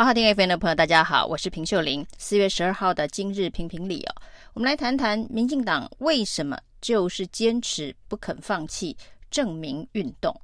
好好听 FM 的朋友，大家好，我是平秀玲。四月十二号的今日评评理哦，我们来谈谈民进党为什么就是坚持不肯放弃正名运动。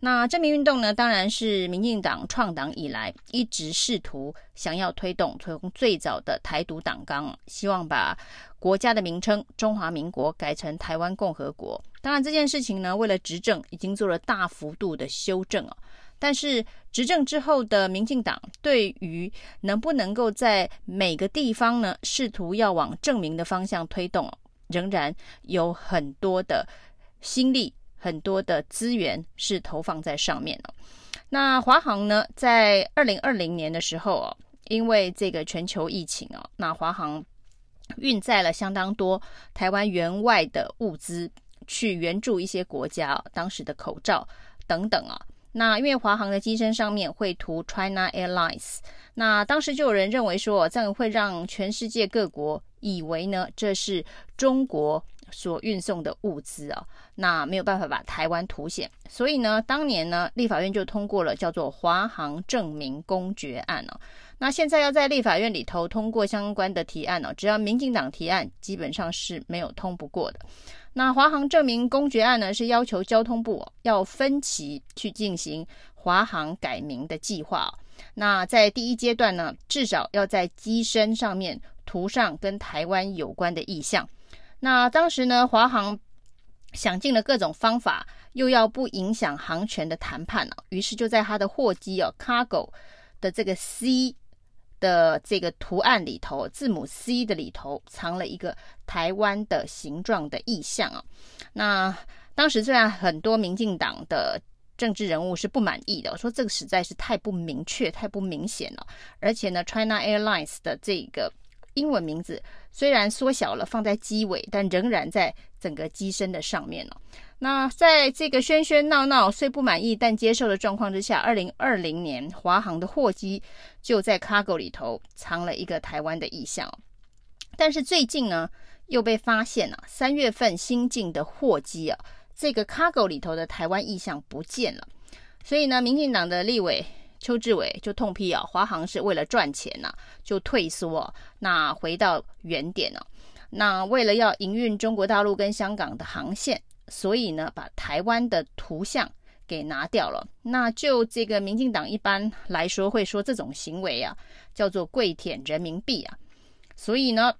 那正名运动呢，当然是民进党创党以来一直试图想要推动，从最早的台独党纲，希望把国家的名称中华民国改成台湾共和国。当然这件事情呢，为了执政，已经做了大幅度的修正哦。但是执政之后的民进党，对于能不能够在每个地方呢，试图要往正名的方向推动，仍然有很多的心力、很多的资源是投放在上面了。那华航呢，在二零二零年的时候哦，因为这个全球疫情哦，那华航运载了相当多台湾援外的物资去援助一些国家哦，当时的口罩等等啊。那因为华航的机身上面会涂 China Airlines，那当时就有人认为说，这样会让全世界各国以为呢，这是中国所运送的物资啊，那没有办法把台湾凸显，所以呢，当年呢，立法院就通过了叫做华航证明公决案哦。那现在要在立法院里头通过相关的提案哦，只要民进党提案，基本上是没有通不过的。那华航证明公决案呢，是要求交通部要分期去进行华航改名的计划。那在第一阶段呢，至少要在机身上面涂上跟台湾有关的意象。那当时呢，华航想尽了各种方法，又要不影响航权的谈判呢，于是就在他的货机哦，cargo 的这个 C。的这个图案里头，字母 C 的里头藏了一个台湾的形状的意象啊。那当时虽然很多民进党的政治人物是不满意的，说这个实在是太不明确、太不明显了。而且呢，China Airlines 的这个英文名字虽然缩小了，放在机尾，但仍然在整个机身的上面哦。那在这个喧喧闹闹虽不满意但接受的状况之下，二零二零年华航的货机就在 cargo 里头藏了一个台湾的意象。但是最近呢，又被发现了，三月份新进的货机啊，这个 cargo 里头的台湾意象不见了。所以呢，民进党的立委邱志伟就痛批啊，华航是为了赚钱呐，就退缩，那回到原点了。那为了要营运中国大陆跟香港的航线。所以呢，把台湾的图像给拿掉了。那就这个民进党一般来说会说这种行为啊，叫做跪舔人民币啊。所以呢，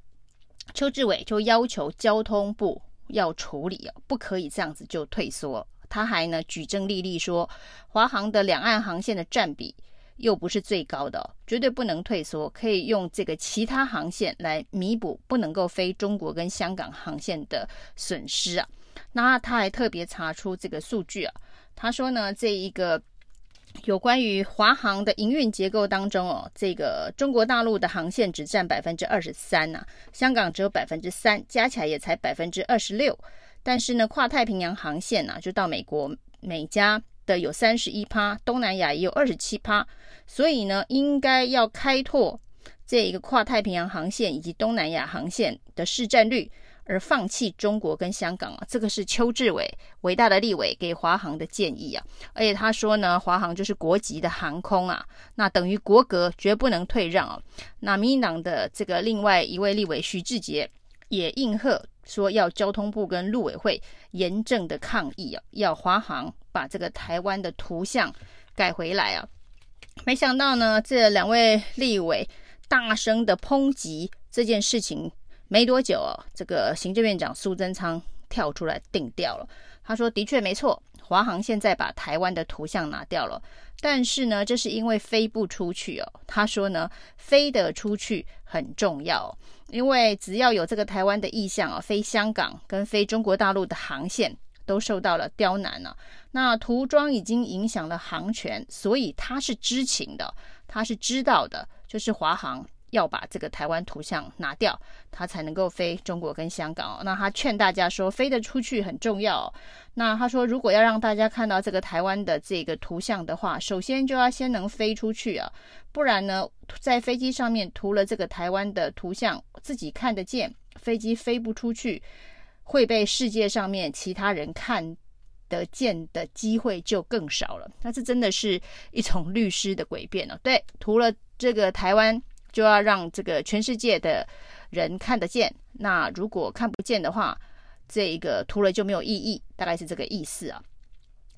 邱志伟就要求交通部要处理啊，不可以这样子就退缩。他还呢举证例例说，华航的两岸航线的占比又不是最高的，绝对不能退缩，可以用这个其他航线来弥补不能够飞中国跟香港航线的损失啊。那他还特别查出这个数据啊，他说呢，这一个有关于华航的营运结构当中哦，这个中国大陆的航线只占百分之二十三呐，香港只有百分之三，加起来也才百分之二十六。但是呢，跨太平洋航线啊，就到美国美加的有三十一趴，东南亚也有二十七趴，所以呢，应该要开拓这一个跨太平洋航线以及东南亚航线的市占率。而放弃中国跟香港啊，这个是邱志伟伟大的立委给华航的建议啊。而且他说呢，华航就是国籍的航空啊，那等于国格，绝不能退让啊。那民进党的这个另外一位立委徐志杰也应和说，要交通部跟陆委会严正的抗议啊，要华航把这个台湾的图像改回来啊。没想到呢，这两位立委大声的抨击这件事情。没多久哦，这个行政院长苏贞昌跳出来定调了。他说：“的确没错，华航现在把台湾的图像拿掉了，但是呢，这是因为飞不出去哦。”他说呢，飞得出去很重要，因为只要有这个台湾的意向啊，飞香港跟飞中国大陆的航线都受到了刁难了。那涂装已经影响了航权，所以他是知情的，他是知道的，就是华航。要把这个台湾图像拿掉，他才能够飞中国跟香港哦。那他劝大家说，飞得出去很重要。那他说，如果要让大家看到这个台湾的这个图像的话，首先就要先能飞出去啊，不然呢，在飞机上面涂了这个台湾的图像，自己看得见，飞机飞不出去，会被世界上面其他人看得见的机会就更少了。那这真的是一种律师的诡辩了。对，涂了。这个台湾就要让这个全世界的人看得见。那如果看不见的话，这个图了就没有意义，大概是这个意思啊。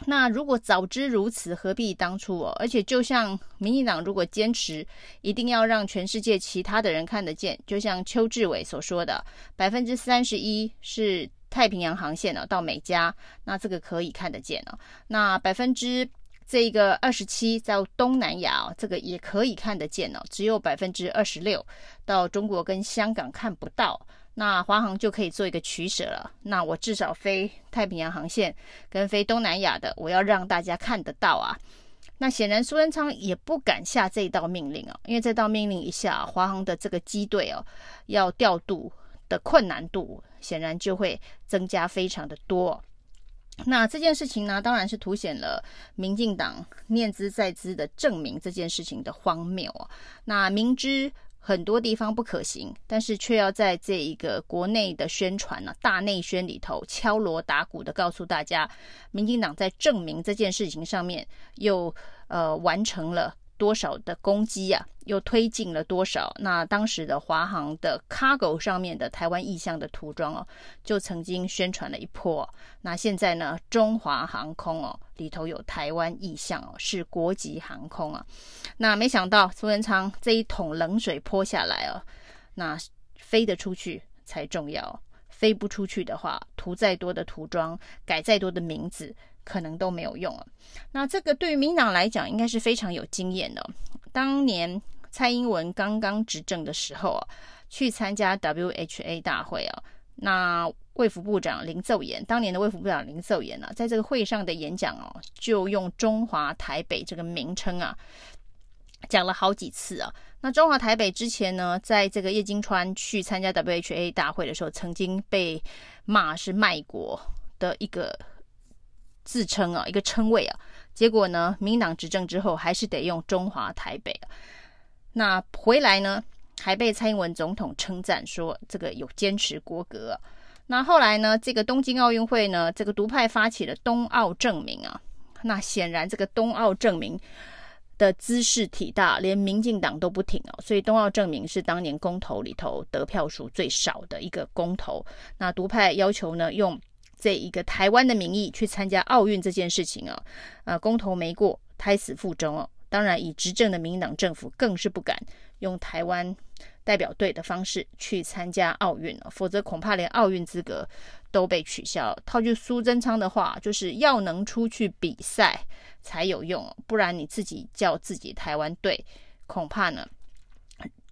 那如果早知如此，何必当初哦？而且就像民进党如果坚持一定要让全世界其他的人看得见，就像邱志伟所说的，百分之三十一是太平洋航线哦，到美加，那这个可以看得见哦。那百分之这个二十七在东南亚哦，这个也可以看得见哦。只有百分之二十六到中国跟香港看不到。那华航就可以做一个取舍了。那我至少飞太平洋航线跟飞东南亚的，我要让大家看得到啊。那显然苏贞昌也不敢下这一道命令啊，因为这道命令一下，华航的这个机队哦，要调度的困难度显然就会增加非常的多。那这件事情呢，当然是凸显了民进党念兹在兹的证明这件事情的荒谬啊。那明知。很多地方不可行，但是却要在这一个国内的宣传呢、啊，大内宣里头敲锣打鼓的告诉大家，民进党在证明这件事情上面又呃完成了。多少的攻击呀、啊？又推进了多少？那当时的华航的 cargo 上面的台湾意象的涂装哦，就曾经宣传了一波。那现在呢，中华航空哦里头有台湾意象哦，是国籍航空啊。那没想到苏贞昌这一桶冷水泼下来哦，那飞得出去才重要，飞不出去的话，涂再多的涂装，改再多的名字。可能都没有用了。那这个对于民党来讲，应该是非常有经验的。当年蔡英文刚刚执政的时候啊，去参加 WHA 大会啊，那卫福部长林奏言，当年的卫福部长林奏言呢，在这个会上的演讲哦，就用中华台北这个名称啊，讲了好几次啊。那中华台北之前呢，在这个叶金川去参加 WHA 大会的时候，曾经被骂是卖国的一个。自称啊，一个称谓啊，结果呢，民党执政之后还是得用中华台北啊。那回来呢，还被蔡英文总统称赞说这个有坚持国格。那后来呢，这个东京奥运会呢，这个独派发起了东奥证明啊。那显然这个东奥证明的兹事体大，连民进党都不挺哦。所以东奥证明是当年公投里头得票数最少的一个公投。那独派要求呢，用。这一个台湾的名义去参加奥运这件事情啊，呃，公投没过，胎死腹中哦。当然，以执政的民党政府更是不敢用台湾代表队的方式去参加奥运了，否则恐怕连奥运资格都被取消。套句苏贞昌的话，就是要能出去比赛才有用，不然你自己叫自己台湾队，恐怕呢，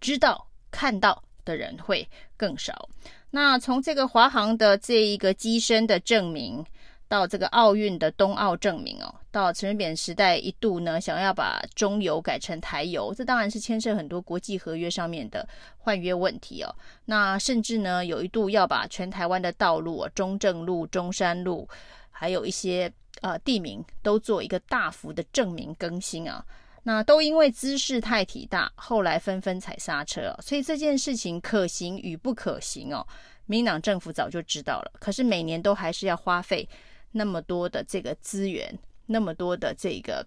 知道看到的人会更少。那从这个华航的这一个机身的证明，到这个奥运的冬奥证明哦，到陈水扁时代一度呢想要把中油改成台油，这当然是牵涉很多国际合约上面的换约问题哦。那甚至呢有一度要把全台湾的道路啊，中正路、中山路，还有一些呃地名都做一个大幅的证明更新啊。那都因为姿势太体大，后来纷纷踩刹车，所以这件事情可行与不可行哦，民进党政府早就知道了，可是每年都还是要花费那么多的这个资源，那么多的这个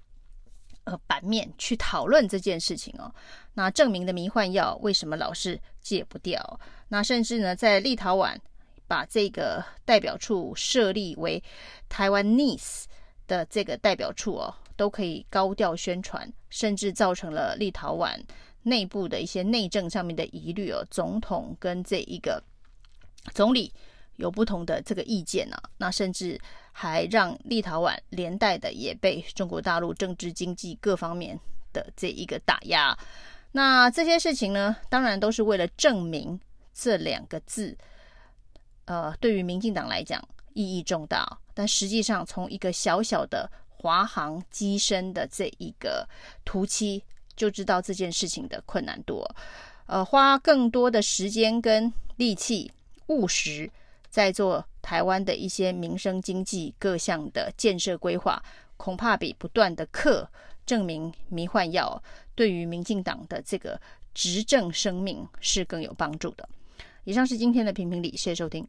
呃版面去讨论这件事情哦。那证明的迷幻药为什么老是戒不掉？那甚至呢，在立陶宛把这个代表处设立为台湾 Nice 的这个代表处哦。都可以高调宣传，甚至造成了立陶宛内部的一些内政上面的疑虑哦。总统跟这一个总理有不同的这个意见呢、啊，那甚至还让立陶宛连带的也被中国大陆政治经济各方面的这一个打压。那这些事情呢，当然都是为了证明这两个字，呃，对于民进党来讲意义重大。但实际上，从一个小小的华航机身的这一个涂漆，就知道这件事情的困难度。呃，花更多的时间跟力气，务实在做台湾的一些民生经济各项的建设规划，恐怕比不断的刻证明迷幻药，对于民进党的这个执政生命是更有帮助的。以上是今天的评评理，谢谢收听。